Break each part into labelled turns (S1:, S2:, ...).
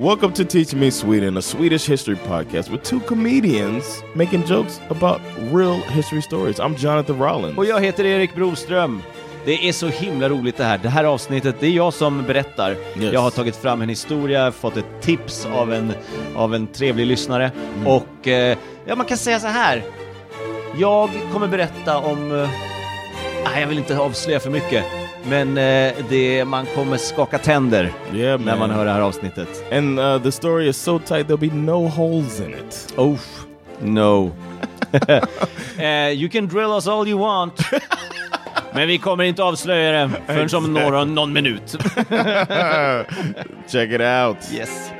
S1: Welcome to Teach Me Sweden, a Swedish history podcast with two comedians making jokes about real history stories. I'm Jonathan Rollins.
S2: Och jag heter Erik Broström. Det är så himla roligt det här. Det här avsnittet, det är jag som berättar.
S1: Yes.
S2: Jag har tagit fram en historia, fått ett tips av en, av en trevlig lyssnare
S1: Mm.
S2: och eh, ja, man kan säga så här. Jag kommer berätta om... Eh, nej, jag vill inte avslöja för mycket. Men eh, det, man kommer skaka tänder
S1: Yeah,
S2: när man hör det här avsnittet.
S1: And uh, the story is so tight there'll be no holes in it.
S2: Oh, no. eh, you can drill us all you want. Men vi kommer inte avslöja det förrän om några, någon minut.
S1: Check it out.
S2: Yes.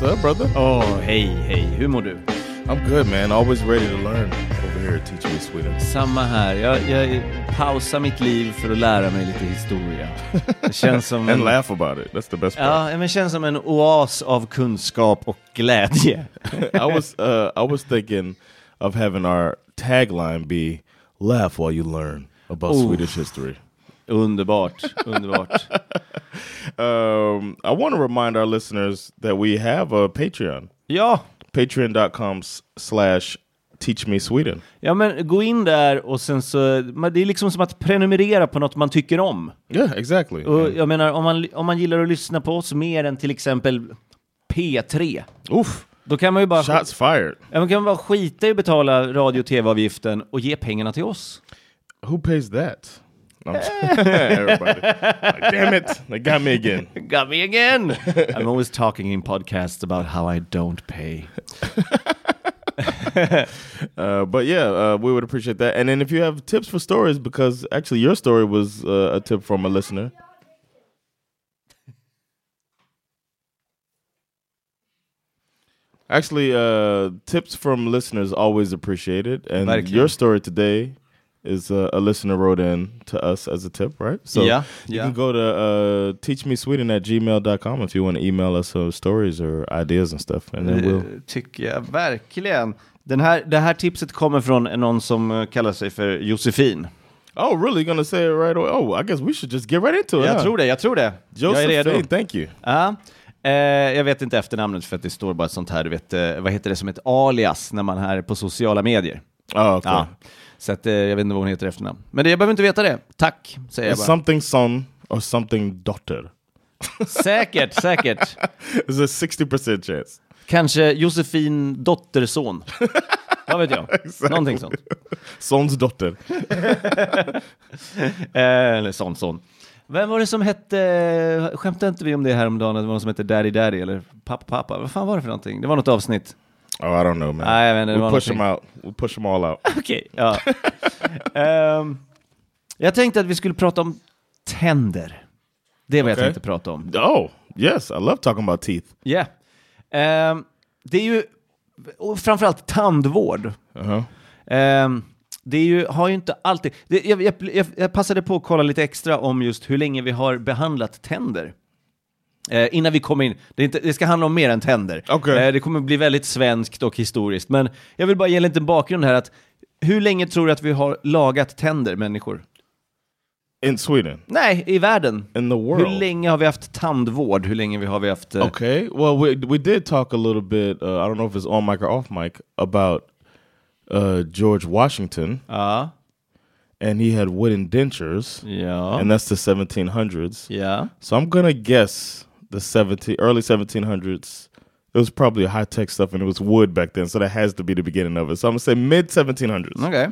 S1: What's up, brother?
S2: Åh, hej, hej. Hur mår du?
S1: I'm good, man. Always ready to learn over here at Teach Me Sweden.
S2: Samma här. Jag, jag pausar mitt liv för att lära mig lite historia. Det känns som en,
S1: And laugh about it. That's the best part.
S2: Ja, men det känns som en oas av kunskap och glädje.
S1: I was uh, I was thinking of having our tagline be "Laugh while you learn about
S2: Ooh.
S1: Swedish history."
S2: Underbart, underbart.
S1: Um, I want to remind our listeners that we have a Patreon,
S2: Ja,
S1: patreon.com slash teach me Sweden.
S2: ja men gå in där och sen så, det är liksom som att prenumerera på något man tycker om.
S1: Yeah, exactly.
S2: Och jag menar, om man, om man gillar att lyssna på oss mer än till exempel P3,
S1: Oof,
S2: då kan man ju bara,
S1: shots fired.
S2: ja, man kan bara skita i att betala radio och tv-avgiften och ge pengarna till oss.
S1: Who pays that? No, I'm Everybody. Like, damn it, they got me again.
S2: Got me again! I'm always talking in podcasts about how I don't pay.
S1: Uh, but yeah, uh, we would appreciate that. And then if you have tips for stories, because actually your story was uh, a tip from a listener. Actually, uh, tips from listeners always appreciated, and
S2: Verkligen.
S1: your story today is uh, a listener wrote in to us as a tip, right? So
S2: Yeah,
S1: you
S2: yeah.
S1: can go to uh, teachmesweden at gmail.com if you want to email us uh, stories or ideas and stuff, and then we'll
S2: Det tycker jag verkligen. Den här, det här tipset kommer från någon som eh, kallar sig för Josefin.
S1: Oh, really? Gonna say it right away? Oh, I guess we should just get right into it.
S2: Jag
S1: huh?
S2: tror det, jag tror det. jag är redo.
S1: Josephine, thank you.
S2: Ja. Eh, jag vet inte efternamnet för att det står bara ett sånt här, du vet, eh, vad heter det som ett alias när man är på sociala medier.
S1: Oh, okay.
S2: Ja. Så att, eh, jag vet inte vad hon heter i efternamn. Men det, jag behöver inte veta det. Tack, säger jag
S1: It's
S2: bara.
S1: something son or something daughter.
S2: Säkert, säkert.
S1: There's a 60% chance.
S2: Kanske Josefin dotterson. Vad vet jag? Någonting sånt.
S1: Sons dotter.
S2: Eh, eller sån, sån. Vem var det som hette, skämtade inte vi om det här om dagen, det var någon som hette Daddy Daddy eller Pappa Pappa? Vad fan var det för någonting? Det var något avsnitt.
S1: Oh, I don't know, man.
S2: Nej, jag vet inte, det
S1: we
S2: var
S1: push them out. We push them all out.
S2: Okej, ja. Ehm, jag tänkte att vi skulle prata om tänder. Det vad
S1: Okej.
S2: jag tänkte prata om.
S1: Oh, yes. I love talking about teeth.
S2: Ja. Ehm, det är ju, och framförallt tandvård.
S1: Uh-huh.
S2: Ehm, det är ju, har ju inte alltid... Det, jag, jag, jag, jag passade på att kolla lite extra om just hur länge vi har behandlat tänder. Eh, innan vi kommer in, det, inte, det ska handla om mer än tänder.
S1: Okej.
S2: Eh, det kommer bli väldigt svenskt och historiskt. Men jag vill bara ge en liten bakgrund här. att Hur länge tror du att vi har lagat tänder, människor?
S1: In Sweden.
S2: Nej, i världen.
S1: In the world.
S2: Hur länge har vi haft tandvård? Hur länge har vi haft... eh,
S1: Okay. Well, we we did talk a little bit. Uh, I don't know if it's on mic or off mic about uh, George Washington,
S2: Ja,
S1: and he had wooden dentures,
S2: ja,
S1: and that's the 1700s.
S2: ja.
S1: So I'm gonna guess the 17 early 1700s. It was probably high tech stuff, and it was wood back then. So that has to be the beginning of it. So I'm gonna say mid 1700s.
S2: Okej.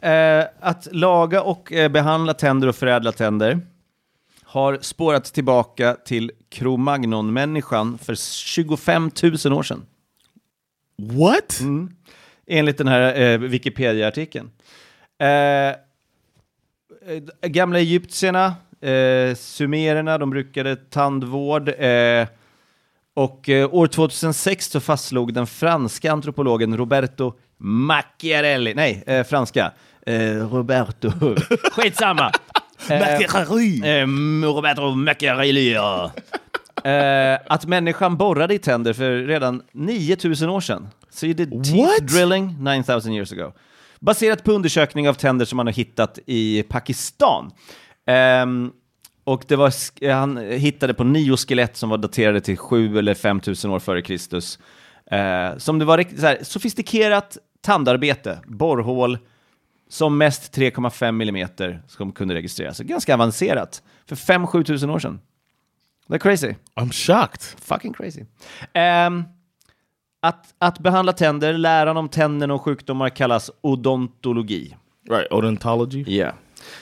S2: Eh, att laga och eh, behandla tänder och förädla tänder har spårat tillbaka till Cro-Magnon-människan för 25 000 år sedan.
S1: What?
S2: Enligt den här eh, Wikipedia-artikeln. Eh, eh, gamla egyptierna, eh, sumererna, de brukade tandvård. Eh, och eh, år 2006 så fastslog den franska antropologen Roberto Macchiarelli, nej, eh, franska, eh, Roberto, skitsamma. Eh, eh, Roberto Macchiarelli, ja. Att människan borrade i tänder för redan 9000 år sedan. So you did teeth
S1: What?
S2: drilling 9000 years ago. Baserat på undersökning av tänder som man har hittat i Pakistan. Ehm, och det var, han hittade på nio skelett som var daterade till 7 eller 5000 år före Kristus. Eh, som det var riktigt så här, sofistikerat tandarbete, borrhål, som mest 3,5 millimeter som kunde registreras. Ganska avancerat för 5-7 tusen år sedan. Det är crazy.
S1: I'm shocked.
S2: Fucking crazy. Ehm, att, att behandla tänder, läran om tänderna och sjukdomar kallas odontologi.
S1: Right, odontology.
S2: Yeah.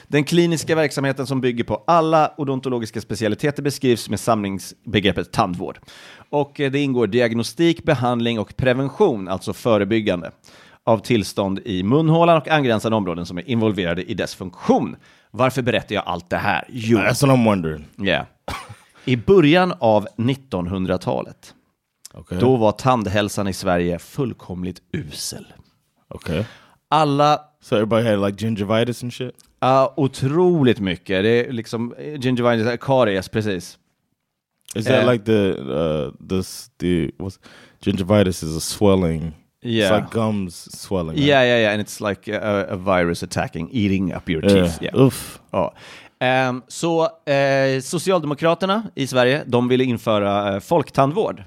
S2: Den kliniska verksamheten som bygger på alla odontologiska specialiteter beskrivs med samlingsbegreppet tandvård. Och eh, det ingår diagnostik, behandling och prevention, alltså förebyggande, av tillstånd i munhålan och angränsande områden som är involverade i dess funktion. Varför berättar jag allt det här? Jo,
S1: That's what I'm wondering.
S2: yeah. i början av 1900-talet,
S1: Okay.
S2: då var tandhälsan i Sverige fullkomligt usel.
S1: okay.
S2: Alla
S1: So everybody had like gingivitis and shit.
S2: Ja, otroligt mycket. Det är liksom eh, gingivitis, karies, precis.
S1: Is that
S2: Uh,
S1: like the uh this the what's gingivitis is a swelling?
S2: Yeah.
S1: It's like gums swelling. right?
S2: Yeah, yeah, yeah, and it's like a, a virus attacking, eating up your
S1: Yeah.
S2: teeth. Yeah.
S1: Oof.
S2: Ja. Ehm, så eh, Socialdemokraterna i Sverige, de ville införa folktandvård.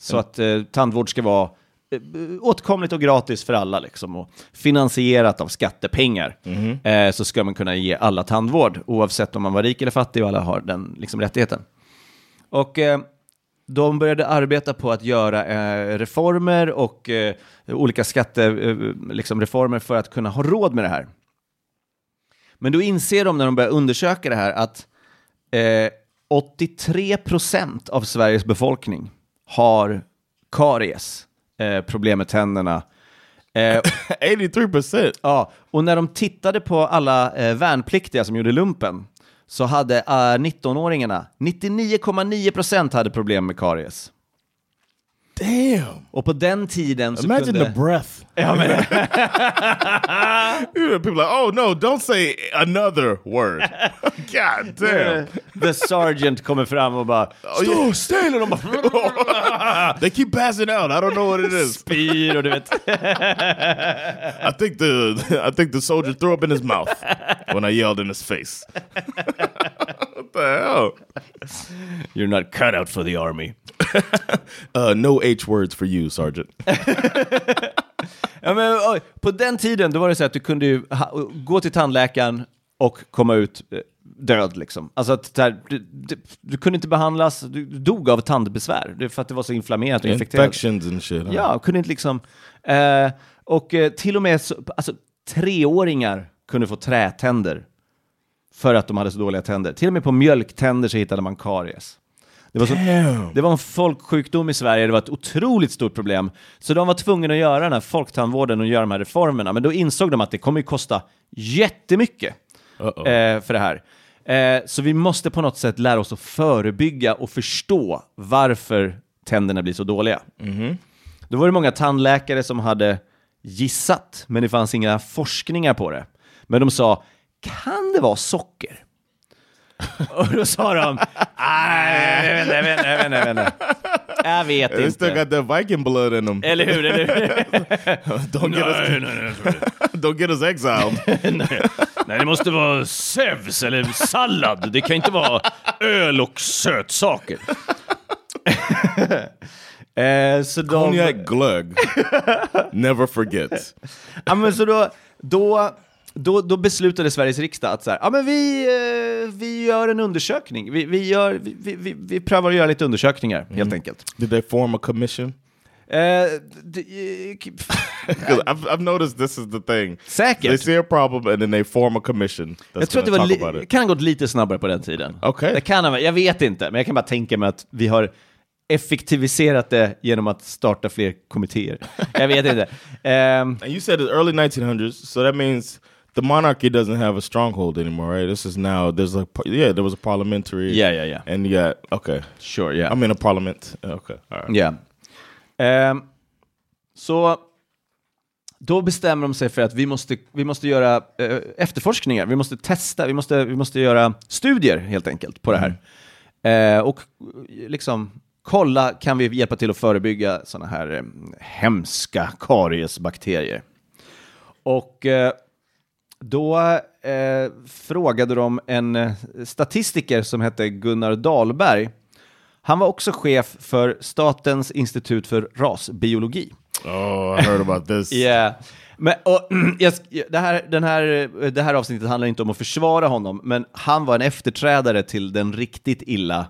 S2: Så att tandvård ska vara åtkomligt och gratis för alla liksom, och finansierat av skattepengar. Eh, så ska man kunna ge alla tandvård, oavsett om man var rik eller fattig, och alla har den liksom, rättigheten. Och eh, de började arbeta på att göra eh, reformer och eh, olika skattereformer eh, liksom för att kunna ha råd med det här. Men då inser de när de börjar undersöka det här att eh, 83 procent av Sveriges befolkning har karies, eh, problem med tänderna. Eh,
S1: 83 percent.
S2: ja, och när de tittade på alla eh, värnpliktiga som gjorde lumpen så hade eh, 19-åringarna 99,9 procent hade problem med karies.
S1: Damn.
S2: Och på den tiden så
S1: Imagine
S2: kunde...
S1: the breath.
S2: Ja, men,
S1: People like, oh no, don't say another word. God damn.
S2: the sergeant kommer fram och bara Stå still! Och de bara
S1: they keep passing out. I don't know what it is.
S2: spyr och du vet.
S1: I think the I think the soldier threw up in his mouth when I yelled in his face. What the hell?
S2: You're not cut out for the army.
S1: Uh, no H words for you, Sergeant.
S2: Ja, men, oj, på den tiden då var det så att du kunde ju ha, gå till tandläkaren och komma ut eh, död liksom. Alltså att det här, du, du, du kunde inte behandlas, du, du dog av tandbesvär. Det för att det var så inflammerat och infekterat.
S1: Infections and shit. huh?
S2: Ja, kunde inte liksom... Eh, och eh, till och med så, alltså, treåringar kunde få trätänder för att de hade så dåliga tänder. Till och med på mjölktänder så hittade man karies. Det var, så, det var en folksjukdom i Sverige, det var ett otroligt stort problem. Så de var tvungna att göra den här folktandvården och göra de här reformerna. Men då insåg de att det kommer ju kosta jättemycket
S1: Uh-oh.
S2: eh, för det här. Eh, så vi måste på något sätt lära oss att förebygga och förstå varför tänderna blir så dåliga. Då var det många tandläkare som hade gissat, men det fanns inga forskningar på det. Men de sa, kan det vara socker? Och då sa de, nej, jag vet inte, jag vet inte, jag vet inte, jag vet inte. Jag vet
S1: They still
S2: inte.
S1: got that Viking blood in them.
S2: Eller hur, eller hur?
S1: don't get us, don't get us exiled.
S2: Nej, det måste vara Zeus eller sallad. Det kan inte vara öl och sötsaker. eh, så de...
S1: Cognac glug. Never forget.
S2: Ja, men så då, då, då, då beslutade Sveriges riksdag att så här, ja, men vi, eh, vi gör en undersökning. Vi, vi, gör, vi, vi, vi, vi prövar att göra lite undersökningar, helt enkelt.
S1: Did they form a commission?
S2: Eh, d- eh,
S1: I've, I've noticed this is the thing.
S2: Säkert.
S1: They see a problem and then they form a commission. That's
S2: Jag tror att det
S1: gonna
S2: var
S1: talk about
S2: li-
S1: it.
S2: kan ha gått lite snabbare på den tiden.
S1: Okej.
S2: Det kan ha, jag vet inte, men jag kan bara tänka mig att vi har effektiviserat det genom att starta fler kommittéer. Jag vet inte. Ehm,
S1: And you said the early 1900s, so that means the monarchy doesn't have a stronghold anymore, right? This is now there's a yeah, there was a parliamentary
S2: Yeah, yeah, yeah.
S1: and got okay.
S2: sure, yeah.
S1: I'm in a parliament. Okay, all right.
S2: Ja. Ehm, så då bestämmer de sig för att vi måste, vi måste göra eh, efterforskningar, vi måste testa, vi måste, vi måste göra studier helt enkelt på det här. Eh, och liksom kolla, kan vi hjälpa till att förebygga sådana här eh, hemska kariesbakterier? Och eh, då eh, frågade de en eh, statistiker som hette Gunnar Dahlberg. Han var också chef för Statens institut för rasbiologi.
S1: Oh, I heard about this.
S2: Yeah. Men, och, jag, det, här, den här, det här avsnittet handlar inte om att försvara honom, men han var en efterträdare till den riktigt illa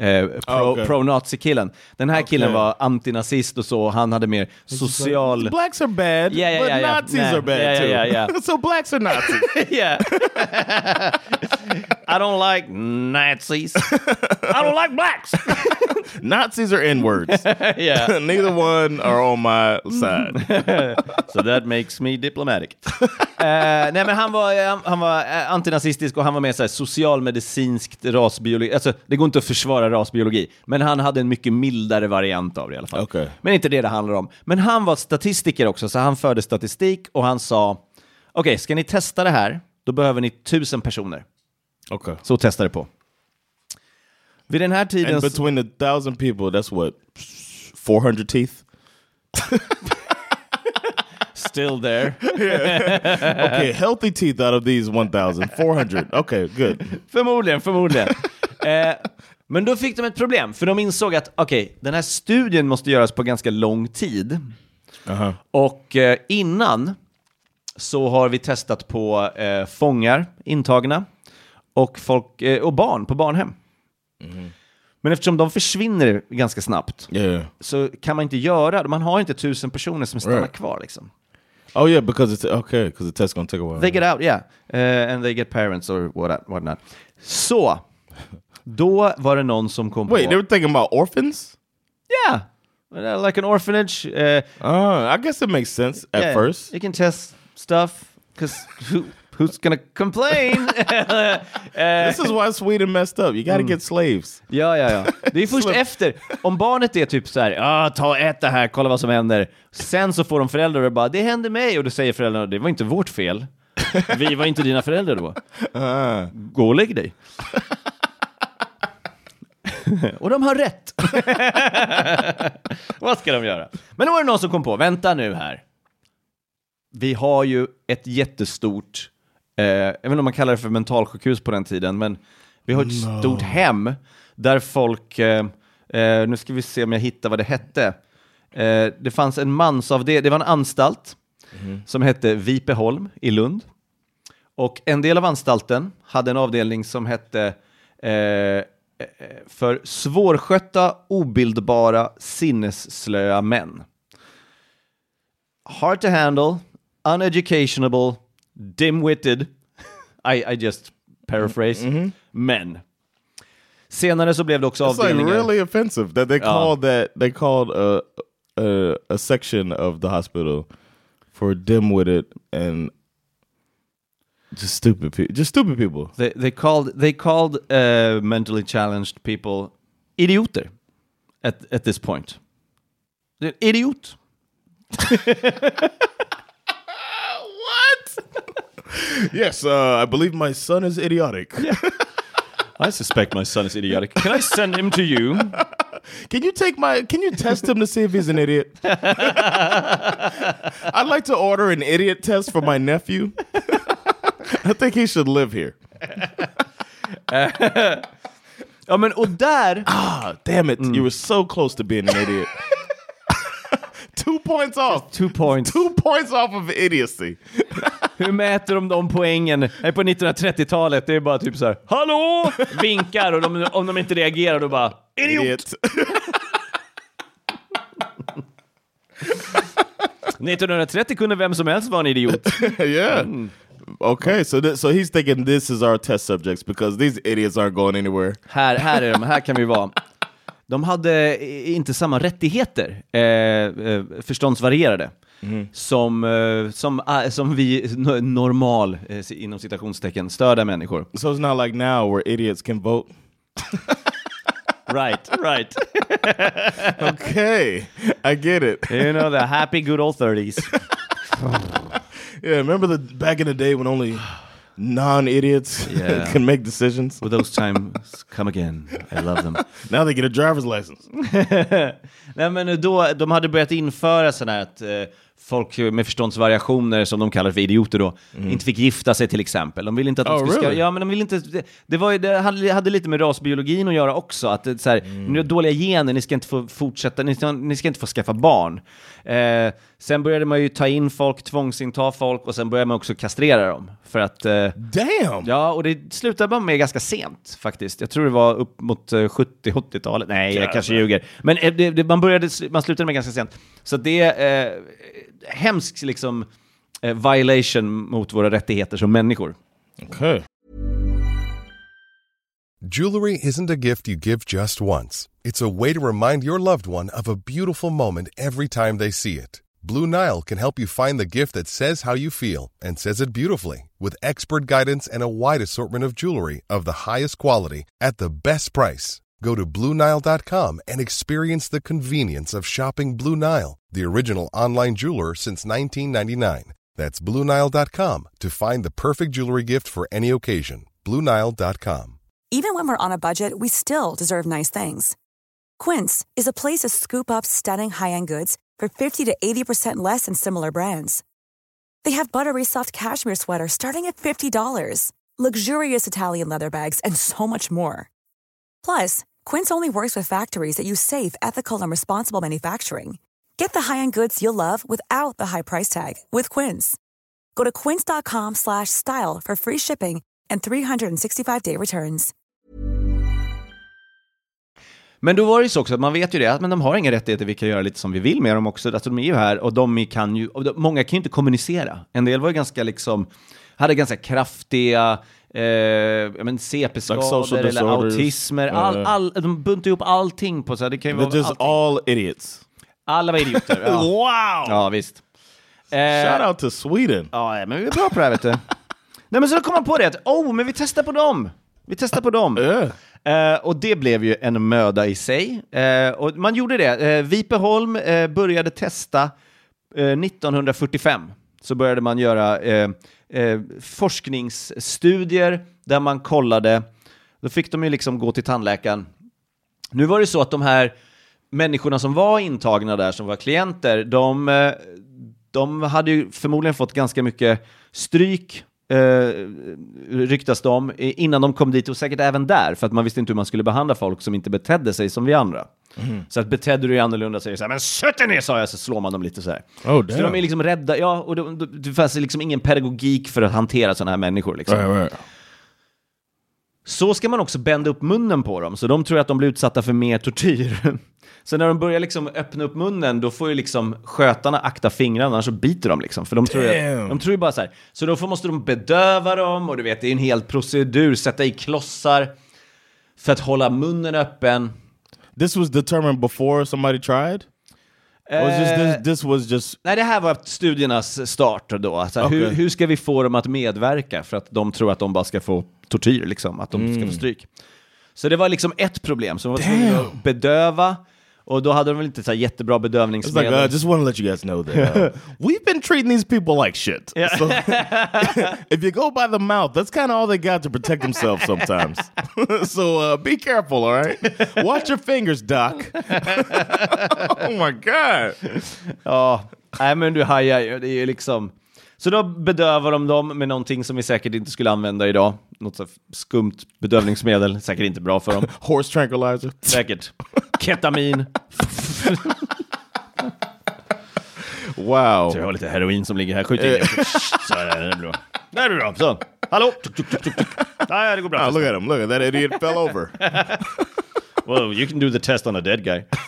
S2: eh, pro,
S1: Ah, okej.
S2: pro-nazi-killen. Den här killen
S1: Okej.
S2: var antinazist och så, han hade mer social...
S1: Blacks are bad,
S2: Yeah, yeah,
S1: but
S2: yeah.
S1: Nazis
S2: Nah,
S1: are bad
S2: yeah,
S1: too. so blacks are Nazis.
S2: yeah. I don't like Nazis. I don't like blacks.
S1: Nazis are N words.
S2: yeah.
S1: Neither one are on my side.
S2: So that makes me diplomatic. Eh, nej men han var, han, han var eh, antinazistisk och han var med så här socialmedicinskt rasbiologi. Alltså det går inte att försvara rasbiologi, men han hade en mycket mildare variant av det i alla fall.
S1: Okej.
S2: Men inte det det handlar om. Men han var statistiker också, så han förde statistik och han sa okej, ska ni testa det här, då behöver ni tusen personer.
S1: Okay.
S2: Så testa det på. Vid den här tiden...
S1: And between the thousand people, that's what, 400 teeth?
S2: Still there.
S1: Okay, healthy teeth out of these 1,000. 400. Okay, good.
S2: Förmodligen, förmodligen. eh, men då fick de ett problem, för de insåg att okej, den här studien måste göras på ganska lång tid.
S1: Uh-huh.
S2: Och eh, innan så har vi testat på eh, fångar, intagna, och, folk, eh, och barn på barnhem. Men eftersom de försvinner ganska snabbt
S1: Yeah.
S2: så kan man inte göra Man har inte tusen personer som stannar
S1: Right.
S2: kvar liksom.
S1: Oh yeah, because it's okay. Because the test's gonna take a while.
S2: They get out, yeah. Uh, and they get parents or what, whatnot. Så, då var det någon som kom
S1: Wait,
S2: på...
S1: they were thinking about orphans?
S2: Yeah, Uh, like an orphanage. Uh,
S1: Uh, I guess it makes sense at
S2: yeah,
S1: first.
S2: You can test stuff, because who, who's gonna complain? Eh,
S1: This is why Sweden messed up. You got to
S2: Mm.
S1: get slaves.
S2: ja, ja, ja. Det är först efter. Om barnet är typ så här, ah, ta ät det här, kolla vad som händer. Sen så får de föräldrar och bara, det hände mig. Och då säger föräldrarna, det var inte vårt fel. Vi var inte dina föräldrar då.
S1: Uh,
S2: Gå och lägg dig. och de har rätt. Vad ska de göra? Men då var det någon som kom på, vänta nu här. Vi har ju ett jättestort, eh, jag vet inte om man kallar det för mentalsjukhus på den tiden, men vi har ett stort hem där folk, eh, eh, nu ska vi se om jag hittar vad det hette. Eh, det fanns en mansavdelning, det var en anstalt som hette Vipeholm i Lund. Och en del av anstalten hade en avdelning som hette eh, för svårskötta, obildbara, sinnesslöa män. Hard to handle, uneducationable, dim-witted, I, I just paraphrase, men. Senare så blev det också
S1: it's like
S2: avdelningar...
S1: really offensive that they called that they called a, a a section of the hospital for dim-witted and just stupid people. Just stupid people.
S2: They, they called, they called uh, mentally challenged people idioter at, at this point. Det är en Idiot.
S1: what? yes, uh, I believe my son is idiotic.
S2: I suspect my son is idiotic. Can I send him to you?
S1: Can you take my? Can you test him to see if he's an idiot? I'd like to order an idiot test for my nephew. I think he should live here.
S2: Ja men och där,
S1: Ah, damn it! You were so close to being an idiot. Two points off.
S2: two points.
S1: Two points off of idiocy.
S2: Hur mäter de de poängen? Det är på 1930-talet, det är bara typ så här, hallå! Vinkar och de, om de inte reagerar då bara, idiot!
S1: Idiot.
S2: 1930 kunde vem som helst vara en idiot.
S1: yeah. Okay, so th- so he's thinking this is our test subjects because these idiots aren't going anywhere.
S2: Här, här är de, här kan vi vara. De hade inte samma rättigheter, eh, eh, förståndsvarierade, som, eh, som, ah, som vi no- normal, eh, inom citationstecken, störda människor.
S1: So it's not like now where idiots can vote.
S2: Right, right.
S1: Okay, I get it.
S2: You know, the happy good old 30s.
S1: Yeah, remember the back in the day when only non-idiots
S2: Yeah.
S1: can make decisions?
S2: Will those times come again? I love them.
S1: Now they get a driver's license.
S2: Nej men då, de hade börjat införa sådana här att eh, folk med förståndsvariationer, som de kallar för idioter då, inte fick gifta sig till exempel. De ville inte att de
S1: Oh,
S2: skulle... ska-
S1: really?
S2: Ja, men de ville inte... Det, det, var, det hade, hade lite med rasbiologin att göra också, att det, så här, ni har dåliga gener, ni ska inte få fortsätta, ni ska, ni ska inte få skaffa barn. Eh, sen började man ju ta in folk, tvångsinta folk och sen började man också kastrera dem. För att... Eh,
S1: Damn.
S2: Ja, och det slutade man med ganska sent faktiskt. Jag tror det var upp mot eh, 70-80-talet. Nej, jag kanske ljuger. Men eh, det, man, började, man slutade med ganska sent. Så det eh, hemskt liksom eh, violation mot våra rättigheter som människor.
S1: Okay.
S3: Jewelry isn't a gift you give just once. It's a way to remind your loved one of a beautiful moment every time they see it. Blue Nile can help you find the gift that says how you feel and says it beautifully with expert guidance and a wide assortment of jewelry of the highest quality at the best price. Go to BlueNile.com and experience the convenience of shopping Blue Nile, the original online jeweler since 1999. That's BlueNile.com to find the perfect jewelry gift for any occasion. BlueNile.com.
S4: Even when we're on a budget, we still deserve nice things. Quince is a place to scoop up stunning high-end goods for 50 to 80% less than similar brands. They have buttery soft cashmere sweaters starting at $50, luxurious Italian leather bags, and so much more. Plus, Quince only works with factories that use safe, ethical, and responsible manufacturing. Get the high-end goods you'll love without the high price tag with Quince. Go to quince.com slash style for free shipping and 365-day returns.
S2: Men då var det ju så också att man vet ju det, att men de har inga rättigheter, vi kan göra lite som vi vill med dem också. Alltså de är ju här och de kan ju, och de, många kan ju inte kommunicera. En del var ju ganska liksom, hade ganska kraftiga eh, men CP-skador eller autismer. All,
S1: Uh.
S2: all, de buntar ihop allting på så här, det kan ju vara
S1: just
S2: allting.
S1: all idiots.
S2: Alla var idioter. Ja,
S1: Wow.
S2: ja visst. Eh,
S1: Shout out to Sweden.
S2: Ja, men vi är bra på det här vet du. Nej men så kom man på det att, oh, men vi testar på dem. Vi testar på dem. Eh, och det blev ju en möda i sig. Eh, och man gjorde det. Uh, Vipeholm eh, började testa eh, 1945. Så började man göra eh, forskningsstudier där man kollade. Då fick de ju liksom gå till tandläkaren. Nu var det så att de här människorna som var intagna där, som var klienter, de, eh, de hade ju förmodligen fått ganska mycket stryk, eh, ryktas de, eh, innan de kom dit och säkert även där, för att man visste inte hur man skulle behandla folk som inte betedde sig som vi andra. Så att betedde du dig annorlunda så är det så här, men sätt ner sa jag, så slår man dem lite så här.
S1: Oh,
S2: Så de är liksom rädda, ja, och det, det, det fanns liksom ingen pedagogik för att hantera sådana här människor liksom.
S1: Right, right.
S2: Så ska man också bända upp munnen på dem, så de tror att de blir utsatta för mer tortyr. Så när de börjar liksom öppna upp munnen, då får ju liksom skötarna akta fingrarna, annars så biter de liksom. För de tror, ju de tror ju bara så här. Så då får, måste de bedöva dem, och du vet, det är en hel procedur, sätta i klossar för att hålla munnen öppen.
S1: This was determined before somebody tried? Just
S2: Eh,
S1: this, this was just
S2: Nej, det här var studiernas start då. Alltså, hur,
S1: Okej.
S2: hur ska vi få dem att medverka för att de tror att de bara ska få tortyr, liksom, att de ska få stryk. Så det var liksom ett problem, så de var tvungna att bedöva, och då hade de väl inte så jättebra
S1: It's like,
S2: bedövningsmedel.
S1: uh, just want to let you guys know that uh, we've been treating these people like shit. So if you go by the mouth, that's kind of all they got to protect themselves sometimes. so uh, be careful, all right? Watch your fingers, Doc. oh my god.
S2: Ja, nej men du hajar ju, det är ju liksom... Så då bedövar de dem med någonting som vi säkert inte skulle använda idag. Något så här skumt bedövningsmedel, säkert inte bra för dem.
S1: Horse tranquilizer.
S2: Säkert. Ketamin.
S1: Wow.
S2: Så jag har lite heroin som ligger här, skjut in det. Så är det, är bra. Det är bra, så. Hallå? Tuk, tuk, tuk. Nej, det går bra.
S1: Oh, look at him. Look at that idiot fell over.
S2: Well, you can do the test on a dead guy.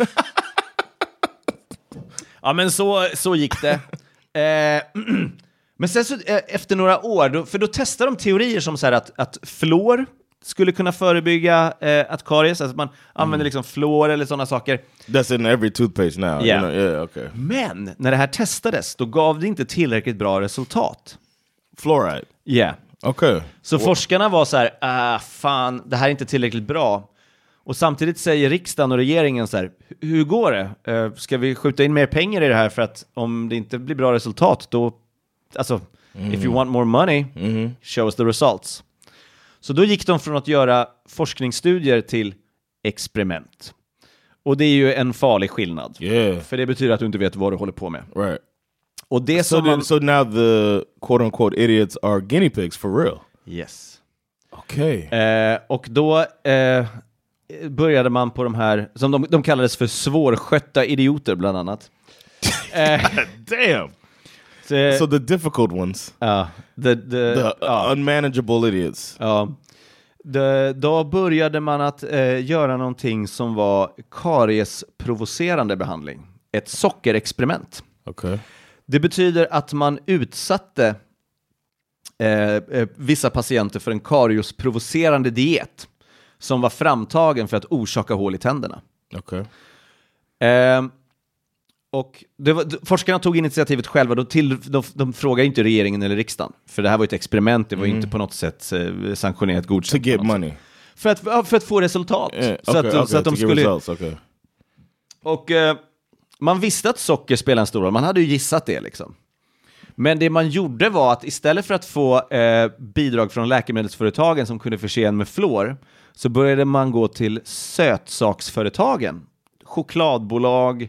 S2: ja, men så, så gick det. Eh, men sen så eh, efter några år, då, för då testar de teorier som så här att, att fluor skulle kunna förebygga eh, att karies, alltså man använder liksom fluor eller sådana saker.
S1: That's in every toothpaste now.
S2: Yeah.
S1: You know, yeah, okay.
S2: Men när det här testades, då gav det inte tillräckligt bra resultat.
S1: Fluoride.
S2: Yeah.
S1: Okay.
S2: Så forskarna var så här, ah, fan, det här är inte tillräckligt bra. Och samtidigt säger riksdagen och regeringen så här, hur går det? Eh, ska vi skjuta in mer pengar i det här för att om det inte blir bra resultat, då, alltså, if you want more money, show us the results. Så då gick de från att göra forskningsstudier till experiment. Och det är ju en farlig skillnad.
S1: Yeah.
S2: För det betyder att du inte vet vad du håller på med.
S1: Right.
S2: Och det
S1: So,
S2: som man...
S1: so now the quote unquote idiots are guinea pigs for real.
S2: Yes.
S1: Okay.
S2: Eh, och då eh, började man på de här, som de, de kallades för svårskötta idioter bland annat.
S1: Damn.
S2: Så,
S1: So the difficult ones,
S2: ja, the, the,
S1: the
S2: ja,
S1: unmanageable idiots.
S2: ja. Det- då började man att eh, göra någonting som var kariesprovocerande behandling. Ett sockerexperiment.
S1: Okay.
S2: Det betyder att man utsatte eh, eh, vissa patienter för en kariesprovocerande diet som var framtagen för att orsaka hål i tänderna.
S1: Okay.
S2: Ehm, och var, forskarna tog initiativet själva, de, till, de, de frågade inte regeringen eller riksdagen, för det här var ett experiment, det var inte på något sätt eh, sanktionerat
S1: To
S2: godkänt. på
S1: get money.
S2: För att, för att få resultat.
S1: Yeah.
S2: så,
S1: okay,
S2: att,
S1: okay,
S2: så att de
S1: to get
S2: skulle...
S1: results. Okay.
S2: Och eh, man visste att socker spelar en stor roll, man hade ju gissat det liksom. Men det man gjorde var att istället för att få eh, bidrag från läkemedelsföretagen som kunde förse en med fluor, så började man gå till sötsaksföretagen. Chokladbolag,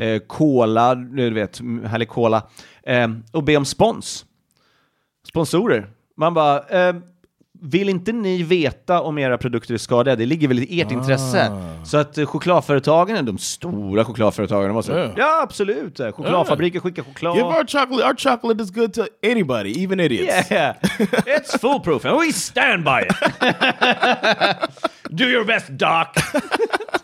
S2: eh, cola, du vet, m- härlig cola, eh, och be om spons. Sponsorer. Man bara, eh, vill inte ni veta om era produkter är skadliga? Det ligger väl i ert intresse. Så att eh, chokladföretagen, de stora chokladföretagen, de så,
S1: Ja.
S2: ja absolut, eh, chokladfabriker skickar choklad.
S1: Give our chocolate. Our chocolate is good to anybody, even idiots.
S2: Yeah, it's foolproof and we stand by it. Do your best, doc.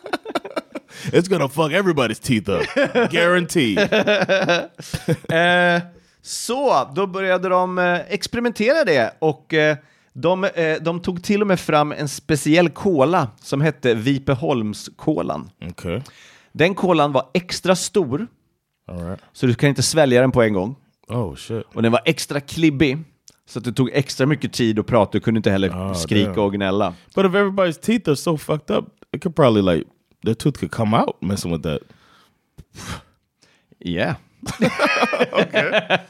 S1: It's gonna fuck everybody's teeth up, guaranteed.
S2: Eh, så, då började de eh, experimentera det och eh, de, eh, de tog till och med fram en speciell kola som hette Vipeholmskolan.
S1: Okay.
S2: Den kolan var extra stor,
S1: right.
S2: så du kan inte svälja den på en gång.
S1: Oh shit.
S2: Och den var extra klibbig, så att det tog extra mycket tid att prata. Du kunde inte heller
S1: Ah,
S2: skrika
S1: damn.
S2: och gnälla.
S1: But if everybody's teeth are so fucked up, it could probably like their tooth could come out messing with that.
S2: Yeah.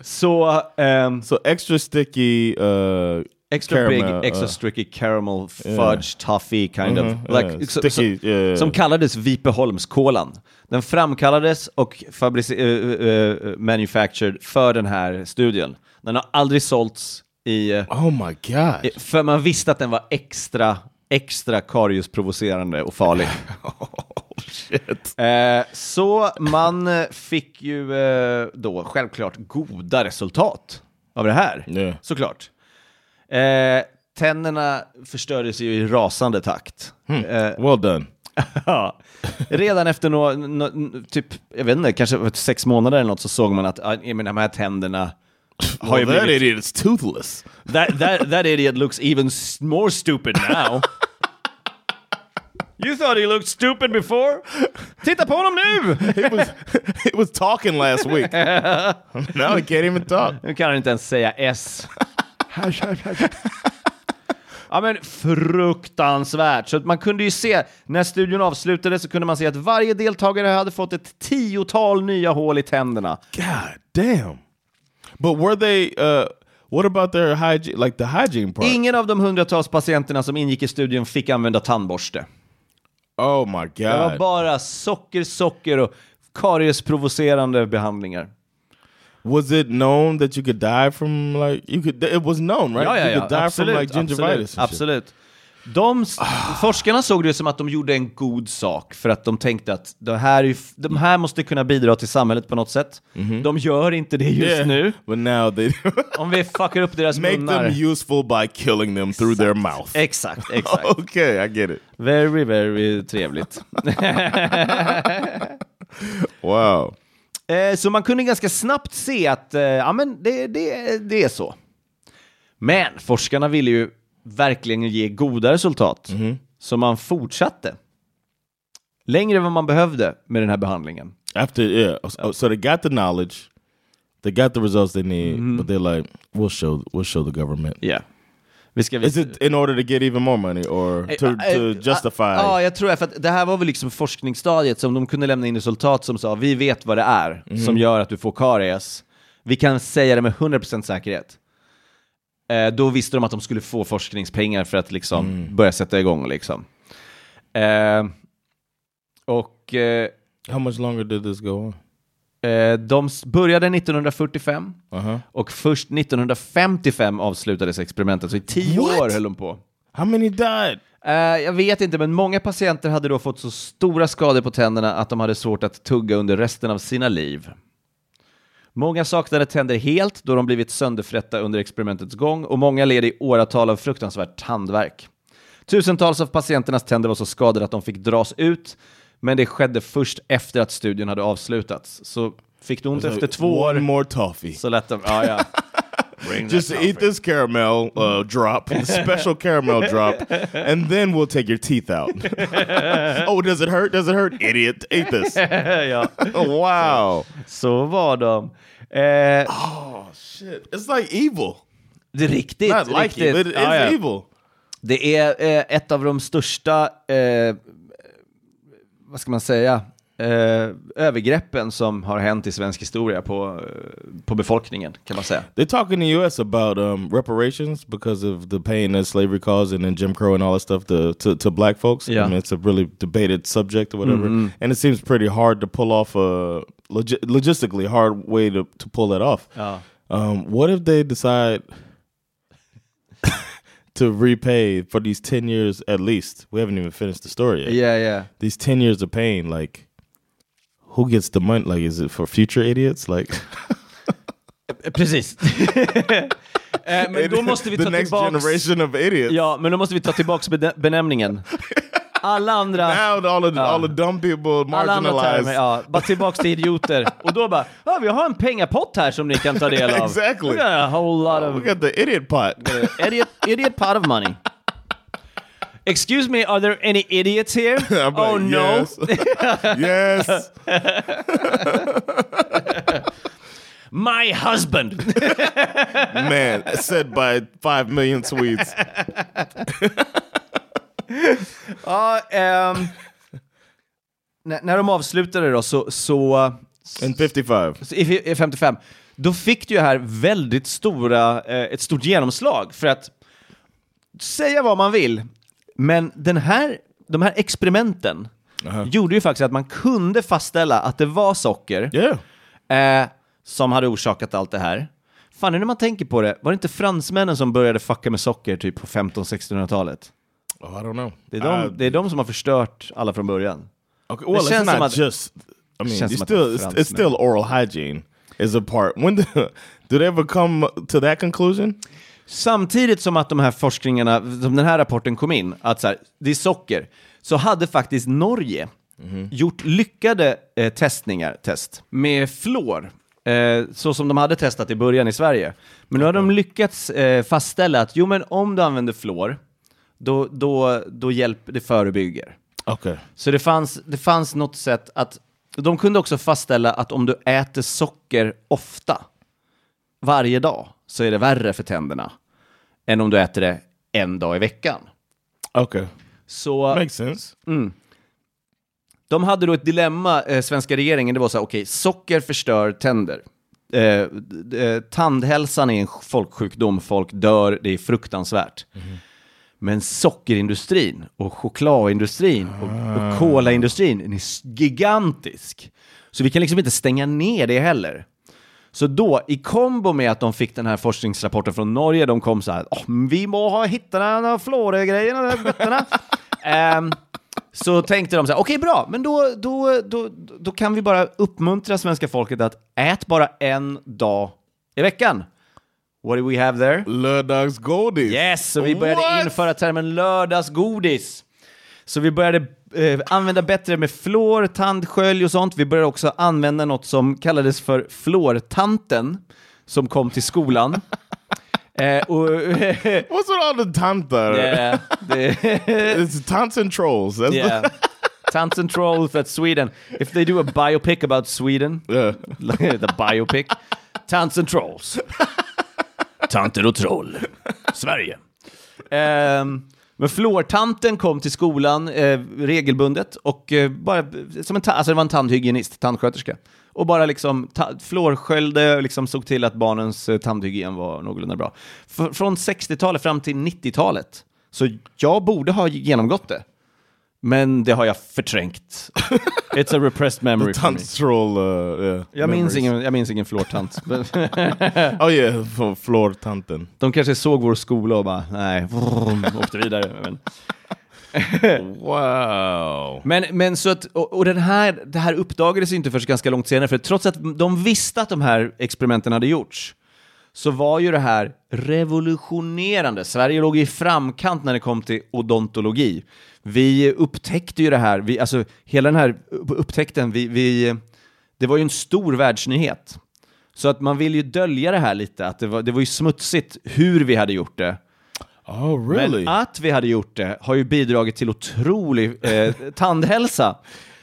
S2: så, ehm,
S1: So extra sticky. Uh,
S2: extra
S1: caramel,
S2: big, extra
S1: uh,
S2: sticky caramel fudge toffee kind of.
S1: Mhm,
S2: Like,
S1: yeah,
S2: so-
S1: sticky,
S2: so-
S1: yeah, yeah.
S2: Som kallades Vipeholmskolan. Den framkallades och eh, manufactured för den här studien. Den har aldrig sålts i...
S1: oh my god.
S2: För man visste att den var extra, extra kariesprovocerande och farlig.
S1: oh shit.
S2: Eh, så man fick ju eh, då självklart goda resultat av det här.
S1: Yeah.
S2: Såklart. Eh, tänderna förstördes ju i rasande takt. Eh,
S1: Well done.
S2: ja. Redan efter nå, nå, typ, jag vet inte, kanske sex månader eller något så såg man att ah, menar, de här tänderna har ju
S1: Well, that
S2: blivit...
S1: idiot is toothless.
S2: That, that, that idiot looks even more stupid now. You thought he looked stupid before? Titta på honom nu!
S1: He was was talking last week. now he can't even talk.
S2: Nu kan han inte ens säga S. ja men fruktansvärt. Så att man kunde ju se, när studion avslutades så kunde man se att varje deltagare hade fått ett tiotal nya hål i tänderna.
S1: God damn. But were they? Uh, what about their hygiene? Like the hygiene part?
S2: Ingen av de hundratals patienterna som ingick i studien fick använda tandborste.
S1: Oh my
S2: Det var
S1: god.
S2: bara socker, socker och kariesprovocerande behandlingar.
S1: Was it known that you could die from like you could? It was known, right?
S2: Ja, ja,
S1: You
S2: ja.
S1: could die
S2: Absolut,
S1: from like gingivitis.
S2: absolut. absolut. De, Forskarna såg det som att de gjorde en god sak för att de tänkte att det här de här måste kunna bidra till samhället på något sätt. De gör inte det just.
S1: Yeah,
S2: nu. Om vi fuckar upp deras
S1: make
S2: munnar.
S1: them useful by killing them through their mouth.
S2: Exakt, exakt.
S1: okay, I get it.
S2: Very, very trevligt.
S1: Wow.
S2: Eh, så man kunde ganska snabbt se att eh, ja, men det, det, det är så. Men forskarna ville ju verkligen ge goda resultat, så man fortsatte. Längre än vad man behövde med den här behandlingen.
S1: After yeah, so, so they got the knowledge, they got the results they need,
S2: Mm-hmm.
S1: but they're like, we'll show we'll show the government.
S2: Ja. Vi ska
S1: Is it in order to get even more money or to,
S2: Eh,
S1: to
S2: eh,
S1: justify?
S2: Ja, jag tror det, för det här var väl liksom forskningsstadiet som de kunde lämna in resultat som sa vi vet vad det är som gör att du får karies. Vi kan säga det med 100% säkerhet. Eh, då visste de att de skulle få forskningspengar för att liksom börja sätta igång liksom. Eh, och eh,
S1: How much longer did this go on?
S2: eh, de började 1945
S1: Uh-huh.
S2: och först 1955 avslutades experimentet, så i tio
S1: What?
S2: år höll de på.
S1: How many died?
S2: Eh, jag vet inte, men många patienter hade då fått så stora skador på tänderna att de hade svårt att tugga under resten av sina liv. Många saknade tänder helt då de blivit sönderfrätta under experimentets gång och många led i åratal av fruktansvärt tandvärk. Tusentals av patienternas tänder var så skadade att de fick dras ut, men det skedde först efter att studien hade avslutats. Så fick du ont efter två år
S1: more toffee.
S2: så lät de... Ja, ja.
S1: Just eat this caramel uh, drop, special caramel drop, and then we'll take your teeth out. oh, does it hurt? Does it hurt? Idiot! Eat this.
S2: ja.
S1: Wow.
S2: Så var de. Eh,
S1: Oh shit! It's like evil.
S2: det är riktigt,
S1: Not like
S2: riktigt.
S1: evil. It is
S2: Ja, ja.
S1: evil.
S2: Det är eh, ett av de största, eh, vad ska man säga, eh, övergreppen som har hänt i svensk historia på, eh, på befolkningen, kan man säga.
S1: They talk in the U.S. about um, reparations because of the pain that slavery caused, and then Jim Crow and all that stuff to to, to black folks.
S2: Yeah.
S1: I mean, it's a really debated subject or whatever, and it seems pretty hard to pull off a logi- logistically hard way to to pull that off.
S2: Ja.
S1: Um, what if they decide to repay for these ten years at least? We haven't even finished the story yet.
S2: Ja, ja.
S1: These ten years of pain, like. Who gets the money? Like, is it for future idiots? Like,
S2: Precis. eh, men då måste vi
S1: the
S2: ta
S1: next
S2: tillbaks...
S1: generation of idiots.
S2: Ja, men då måste vi ta tillbaks benämningen. Alla andra...
S1: Now all the all the dumb people
S2: Alla andra termer, ja. Bara tillbaks till idioter. Och då bara, ja, vi har en pengapott här som ni kan ta del av.
S1: Exactly.
S2: We got a whole lot
S1: We
S2: of
S1: got the idiot pot.
S2: idiot, idiot pot of money. Excuse me, are there any idiots here?
S1: I'm
S2: oh
S1: like,
S2: no.
S1: Yes. yes.
S2: My husband!
S1: Man, said by five million Swedes.
S2: ja, ehm, när, när de avslutade då så, så,
S1: In 55.
S2: så i, i 55, då fick det ju här väldigt stora, eh, ett stort genomslag för att säga vad man vill, men den här, de här experimenten gjorde ju faktiskt att man kunde fastställa att det var socker
S1: Yeah.
S2: eh, som hade orsakat allt det här. Fan, när man tänker på det, var det inte fransmännen som började fucka med socker typ på 1500-1600-talet?
S1: Oh, I don't know.
S2: Det är, de,
S1: Uh,
S2: det är de som har förstört alla från början.
S1: okay, well,
S2: det
S1: it's
S2: känns som att-
S1: just. I mean,
S2: att
S1: still it's, it's still oral hygiene is a part. When do, do they ever come to that conclusion?
S2: Samtidigt som att de här forskningarna, som den här rapporten kom in, att så här, det är socker, så hade faktiskt Norge gjort lyckade eh, testningar, test, med fluor. Eh, så som de hade testat i början i Sverige. Men nu har de lyckats eh, fastställa att jo, men om du använder fluor, då, då, då hjälper det förebygger.
S1: Okay.
S2: Så det fanns, det fanns något sätt att... De kunde också fastställa att om du äter socker ofta, varje dag, så är det värre för tänderna än om du äter det en dag i veckan.
S1: Okay.
S2: Så
S1: Makes sense.
S2: de hade då ett dilemma, eh, svenska regeringen, det var så här, okej, socker förstör tänder. Eh, eh, tandhälsan är en folksjukdom, folk dör, det är fruktansvärt. Men sockerindustrin och chokladindustrin och, och kolaindustrin den är gigantisk. Så vi kan liksom inte stänga ner det heller. Så då, i kombo med att de fick den här forskningsrapporten från Norge, de kom så här, "Åh, men vi må ha hittat den här fluorgrejerna, de här götterna." Ehm, så tänkte de så här, okej bra, men då, då, då, då kan vi bara uppmuntra svenska folket att ät bara en dag i veckan. What do we have there?
S1: Lördagsgodis.
S2: Yes, så vi började
S1: What?
S2: införa termen lördagsgodis. Så vi började eh, använda bättre med fluor, tandskölj och sånt. Vi började också använda något som kallades för fluortanten, som kom till skolan. eh, och,
S1: What's with all the tantar?
S2: yeah, det,
S1: It's tants and trolls. That's
S2: yeah. Tants and trolls at Sweden. If they do a biopic about Sweden,
S1: the, yeah.
S2: the biopic. Tants and trolls. Tanter och troll. Sverige. Ehm, men fluortanten kom till skolan eh, regelbundet och eh, bara som en, ta- alltså det var en tandhygienist, tandsköterska. Och bara liksom ta- fluorsköljde och liksom såg till att barnens eh, tandhygien var någorlunda bra. F- från 60-talet fram till 90-talet. Så jag borde ha genomgått det. Men det har jag förträngt. It's a repressed memory for me.
S1: Uh, yeah,
S2: Jag minns, ingen, jag minns ingen fluortant.
S1: Oh yeah, for floor tanten.
S2: De kanske såg vår skola och bara, nej, vroom, åkte vidare. Men,
S1: Wow.
S2: men, men så att, och, och den här, det här uppdagades inte först ganska långt senare, för trots att de visste att de här experimenten hade gjorts, så var ju det här revolutionerande. Sverige låg i framkant när det kom till odontologi. Vi upptäckte ju det här, vi, alltså hela den här upptäckten, vi, vi, det var ju en stor världsnyhet. Så att man vill ju dölja det här lite, att det var, det var ju smutsigt hur vi hade gjort det.
S1: Oh really?
S2: Men att vi hade gjort det har ju bidragit till otrolig eh, tandhälsa.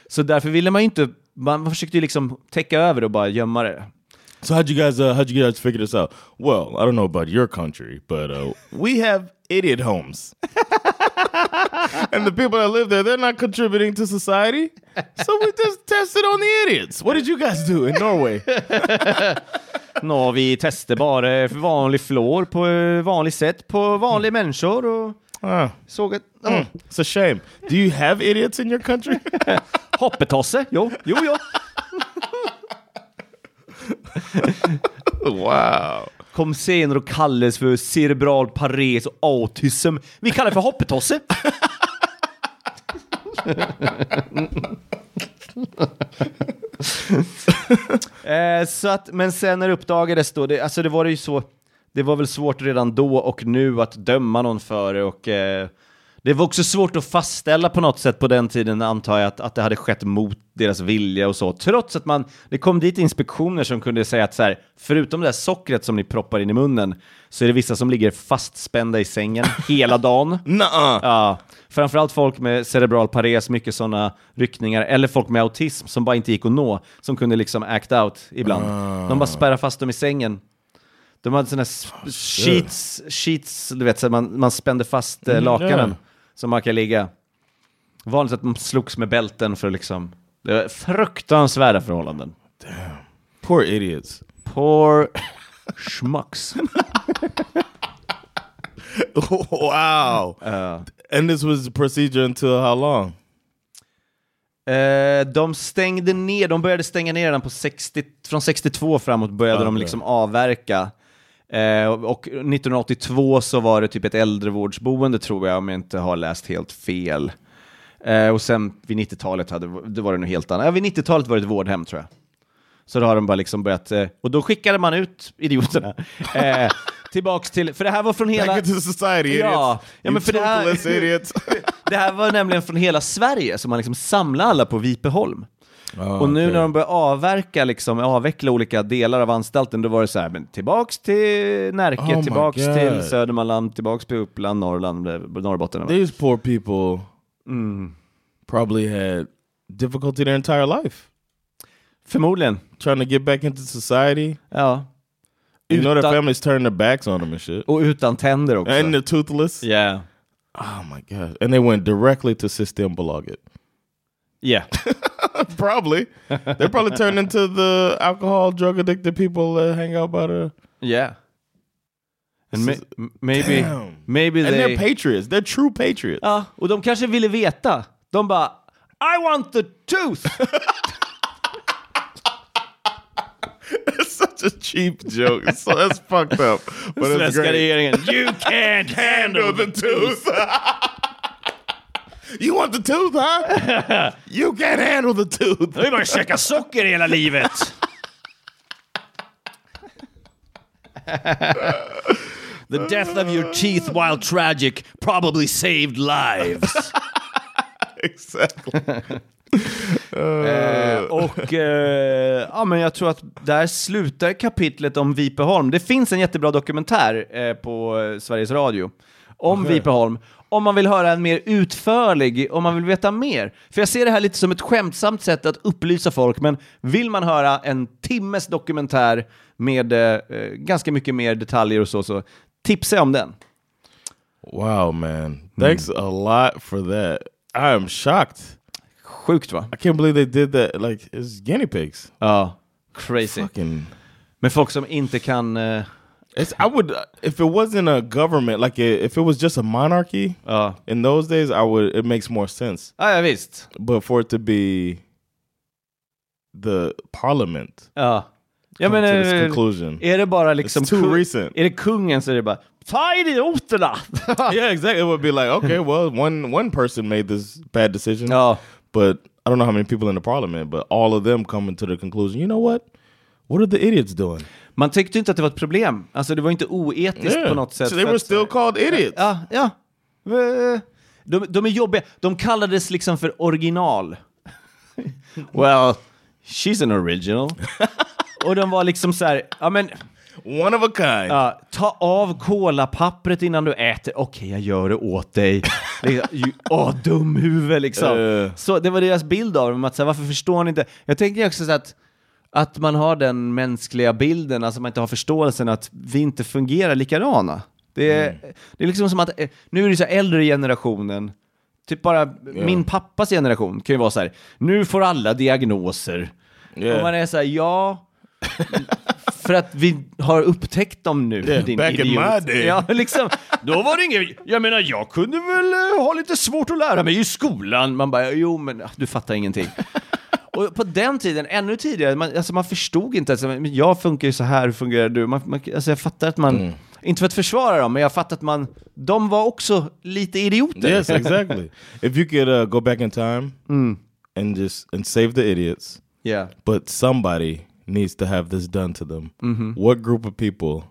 S2: Så därför ville man ju inte, man försökte ju liksom täcka över och bara gömma det.
S1: So how'd you guys uh, how'd you guys figure this out? Well, I don't know about your country, but uh, we have idiot homes. and the people that live there, they're not contributing to society. So we just tested on the idiots. What did you guys do in Norway?
S2: Nå, vi testade bara vanlig flår på eh, vanligt sätt på vanliga människor och
S1: Ah,
S2: såg att...
S1: mm, it's a shame. Do you have idiots in your country?
S2: Hoppetosse, jo, jo, jo.
S1: wow.
S2: Kom senare och kallades för cerebral pares och autism. Vi kallar det för hoppetosse. eh, så att, men sen när det uppdagades då, det, alltså det var det ju så, det var väl svårt redan då och nu att döma någon för det och eh, det var också svårt att fastställa på något sätt på den tiden, antar jag, att, att det hade skett mot deras vilja och så. Trots att man, det kom dit inspektioner som kunde säga att så här, förutom det här sockret som ni proppar in i munnen, så är det vissa som ligger fastspända i sängen hela dagen.
S1: Nuh-uh.
S2: Ja, framförallt folk med cerebral pares, mycket sådana ryckningar, eller folk med autism som bara inte gick att nå, som kunde liksom act out ibland. De bara spärrar fast dem i sängen. De hade sådana s- sheets, sheets, du vet, så man, man spände fast eh, lakanen
S1: ja.
S2: Som man kan ligga. Vanligt att man slogs med bälten för liksom, det var fruktansvärda förhållanden.
S1: Poor idiots.
S2: Poor schmucks.
S1: wow. And this was procedure until how long?
S2: Eh, de stängde ner, de började stänga ner den på 60, från 62 framåt började de
S1: Okej.
S2: liksom avverka. Eh, och 1982 så var det typ ett äldrevårdsboende tror jag, om jag inte har läst helt fel. Eh, och sen vid 90-talet hade, det var det nog helt annat. Ja, vid 90-talet var det ett vårdhem tror jag. Så då har de bara liksom börjat, eh, och då skickade man ut idioterna. Eh, tillbaks till, för det här var från hela...
S1: Back into society, idiots.
S2: Ja, ja
S1: You
S2: men för det här,
S1: idiots.
S2: det här var nämligen från hela Sverige, så man liksom samlade alla på Vipeholm. Och nu
S1: okej.
S2: när de börjar avverka, liksom, avveckla olika delar av anstalten, då var det så här, men tillbaks till Närke,
S1: Oh
S2: tillbaks till Södermanland, tillbaks till Uppland, Norrland, eh, Norrbotten.
S1: These poor people
S2: Mm.
S1: probably had difficulty their entire life
S2: Förmodligen,
S1: trying to get back into society.
S2: ja.
S1: You know their
S2: Utan-
S1: families turn their backs on them and shit.
S2: Och utan tänder också.
S1: And they're toothless.
S2: Yeah.
S1: Oh my god! And they went directly to Systembolaget.
S2: Yeah.
S1: probably. They're probably turned into the alcohol, drug addicted people that hang out by the.
S2: Yeah. And may,
S1: This
S2: m- maybe,
S1: Damn.
S2: maybe
S1: And
S2: they...
S1: they're patriots. They're true patriots.
S2: Ja, och de kanske ville veta. De bara, I want the tooth!
S1: It's such a cheap joke. So that's fucked up. But it's
S2: Svenska
S1: great.
S2: regeringen, you can't handle
S1: the tooth. You want the tooth, huh? you can't handle the tooth.
S2: Du har bara käkat socker hela livet. The death of your teeth, while tragic, probably saved lives.
S1: exactly.
S2: Eh, och eh, ja, men jag tror att där slutar kapitlet om Vipeholm. Det finns en jättebra dokumentär eh, på Sveriges Radio om Vipeholm. Om man vill höra en mer utförlig, om man vill veta mer. För jag ser det här lite som ett skämtsamt sätt att upplysa folk, men vill man höra en timmes dokumentär med eh, ganska mycket mer detaljer och så, så tipsar jag om den.
S1: Wow, man. Thanks a lot for that. I am shocked.
S2: Sjukt va?
S1: I can't believe they did that. Like, it's guinea pigs.
S2: Ja, crazy.
S1: Fucking.
S2: Med folk som inte kan... eh,
S1: It's, I would, if it wasn't a government, like if it was just a monarchy
S2: Ja,
S1: in those days, I would, it makes more sense.
S2: ja, ja visst.
S1: But for it to be the parliament,
S2: Ja. Ja,
S1: come
S2: men,
S1: to this conclusion.
S2: Är det bara liksom...
S1: It's too
S2: kung-
S1: recent.
S2: Är det kungen så är det bara Ta idioterna!
S1: yeah, exactly. It would be like, okay, well, one one person made this bad decision,
S2: ja.
S1: but I don't know how many people in the parliament, but all of them coming to the conclusion. You know what? What are the idiots doing?
S2: Man tyckte inte att det var ett problem. Alltså det var inte oetiskt på något sätt.
S1: so they were
S2: att-
S1: still called idiots.
S2: Ja, ja. De, de är jobbiga. De kallades liksom för original. well, she's an original. Och de var liksom så här, ja men,
S1: One of a kind.
S2: ja, ta av kolapappret innan du äter. Okej, jag gör det åt dig. Åh, dumhuvud liksom.
S1: Eh.
S2: Så det var deras bild av dem, att så här, varför förstår ni inte? Jag tänker också så att, att man har den mänskliga bilden, alltså man inte har förståelsen att vi inte fungerar likadana. Det är, det är liksom som att, eh, nu är det så här äldre generationen, typ bara min pappas generation kan ju vara så här, nu får alla diagnoser.
S1: Yeah.
S2: Och man är så här, ja, för att vi har upptäckt dem nu,
S1: Yeah,
S2: din
S1: back in
S2: idiot.
S1: my day.
S2: Ja, liksom, då var det inget, jag menar jag kunde väl eh, ha lite svårt att lära mig i skolan. Man bara, jo men ah, du fattar ingenting. Och på den tiden, ännu tidigare, man, alltså man förstod inte, alltså, men jag funkar ju så här, hur fungerar du? Man, man, alltså jag fattar att man,
S1: Mm.
S2: inte för att försvara dem, men jag fattar att man, de var också lite idioter.
S1: Yes, exactly. if you could uh, go back in time and just and save the idiots,
S2: Yeah.
S1: but somebody needs to have this done to them. What group of people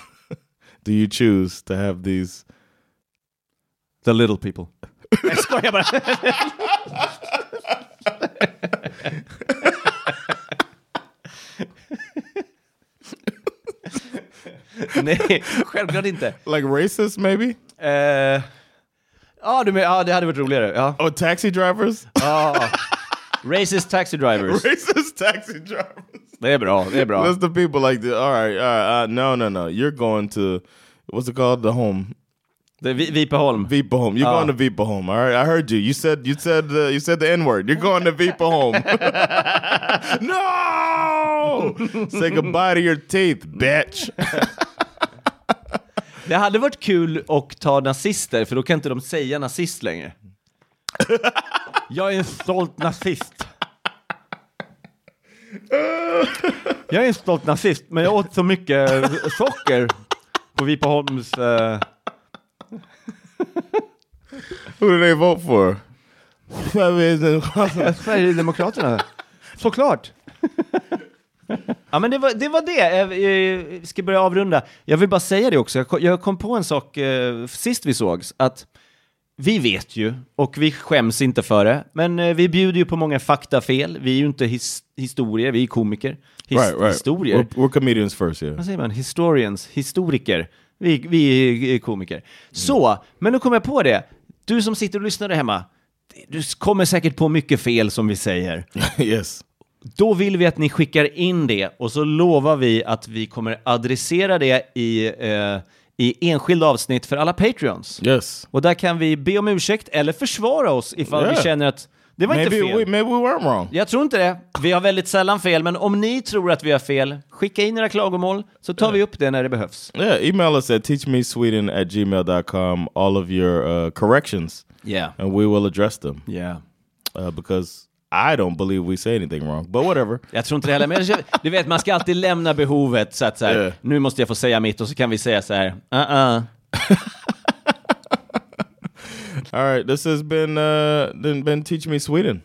S1: do you choose to have these?
S2: The little people. Jag skojar bara. Nej, självklart inte.
S1: Like racist, maybe?
S2: Eh, Ja, du men, ja, det hade varit roligare. Ja.
S1: Or taxi drivers?
S2: Ja. Racist taxi drivers.
S1: racist taxi drivers.
S2: Det är bra, det är bra.
S1: That's the people like, the, all right, all right, uh, no, no, no. You're going to, what's it called? The home.
S2: Det är Vi- Vipeholm.
S1: Vipa home. You're
S2: Ah.
S1: going to Vipa home. All right, I heard you. You said you said uh, you said the N word. You're going to Vipa home. no, say goodbye to your teeth, bitch.
S2: Det hade varit kul att ta nazister, för då kan inte de säga nazist längre. Jag är en stolt nazist. Jag är en stolt nazist, men jag åt så mycket socker på Vipeholms... eh,
S1: Who do they vote for?
S2: Sverigedemokraterna. Såklart. ja, men det var det. Var det. Vi ska börja avrunda. Jag vill bara säga det också. Jag kom, jag kom på en sak eh, sist vi sågs, att vi vet ju, och vi skäms inte för det, men eh, vi bjuder ju på många faktafel. Vi är ju inte his historier, vi är komiker. His
S1: right, right.
S2: Historier.
S1: We're, we're comedians first here.
S2: Vad säger man? Historians, historiker. Vi, vi är komiker. Så, men nu kom jag på det. Du som sitter och lyssnar där hemma, du kommer säkert på mycket fel som vi säger.
S1: yes.
S2: Då vill vi att ni skickar in det och så lovar vi att vi kommer adressera det i, eh, i enskilda avsnitt för alla Patreons.
S1: Yes.
S2: Och där kan vi be om ursäkt eller försvara oss ifall vi
S1: Yeah.
S2: känner att det var
S1: Maybe
S2: inte fel.
S1: we maybe we weren't wrong.
S2: Jag tror inte det. Vi har väldigt sällan fel, men om ni tror att vi har fel, skicka in era klagomål så tar vi upp det när det behövs.
S1: Yeah, email us at teachmesweden at gmail.com all of your uh, corrections
S2: Yeah.
S1: and we will address them
S2: Yeah.
S1: uh, because I don't believe we say anything wrong. But whatever.
S2: Jag tror inte det heller, men jag- du vet, man ska alltid lämna behovet så att så här,
S1: Yeah.
S2: nu måste jag få säga mitt och så kan vi säga så här, uh-uh.
S1: All right, this has been uh been, been Teach Me Sweden.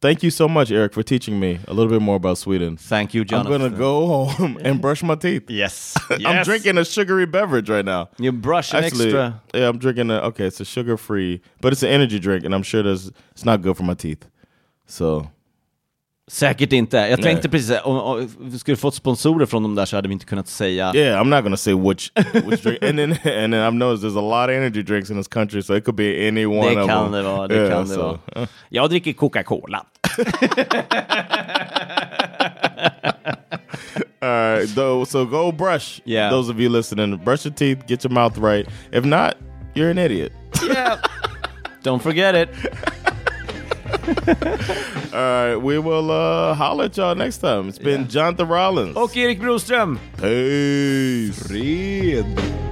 S1: Thank you so much, Eric, for teaching me a little bit more about Sweden.
S2: Thank you, Jonathan.
S1: I'm gonna go home and brush my teeth.
S2: Yes.
S1: I'm drinking a sugary beverage right now.
S2: You brush an
S1: Actually,
S2: extra.
S1: yeah, I'm drinking a okay. It's a sugar free, but it's an energy drink, and I'm sure there's it's not good for my teeth. So
S2: Säkert inte. Jag
S1: Nej.
S2: tänkte precis, om, om vi skulle fått sponsorer från dem där så hade vi inte kunnat säga.
S1: yeah, I'm not gonna say which which drink. And then and then I've noticed there's a lot of energy drinks in this country, so it could be any one
S2: Det
S1: of
S2: kan
S1: them.
S2: det vara, det
S1: Yeah,
S2: kan det
S1: so,
S2: vara.
S1: uh,
S2: Jag dricker Coca-Cola.
S1: All right, though, so go brush.
S2: Yeah.
S1: those of you listening, brush your teeth, get your mouth right. If not, you're an idiot.
S2: Yeah. Don't forget it.
S1: All right, we will uh, holler at y'all next time. It's been Jonathan Rollins.
S2: Och Erik Broström.
S1: Peace.
S2: Fred.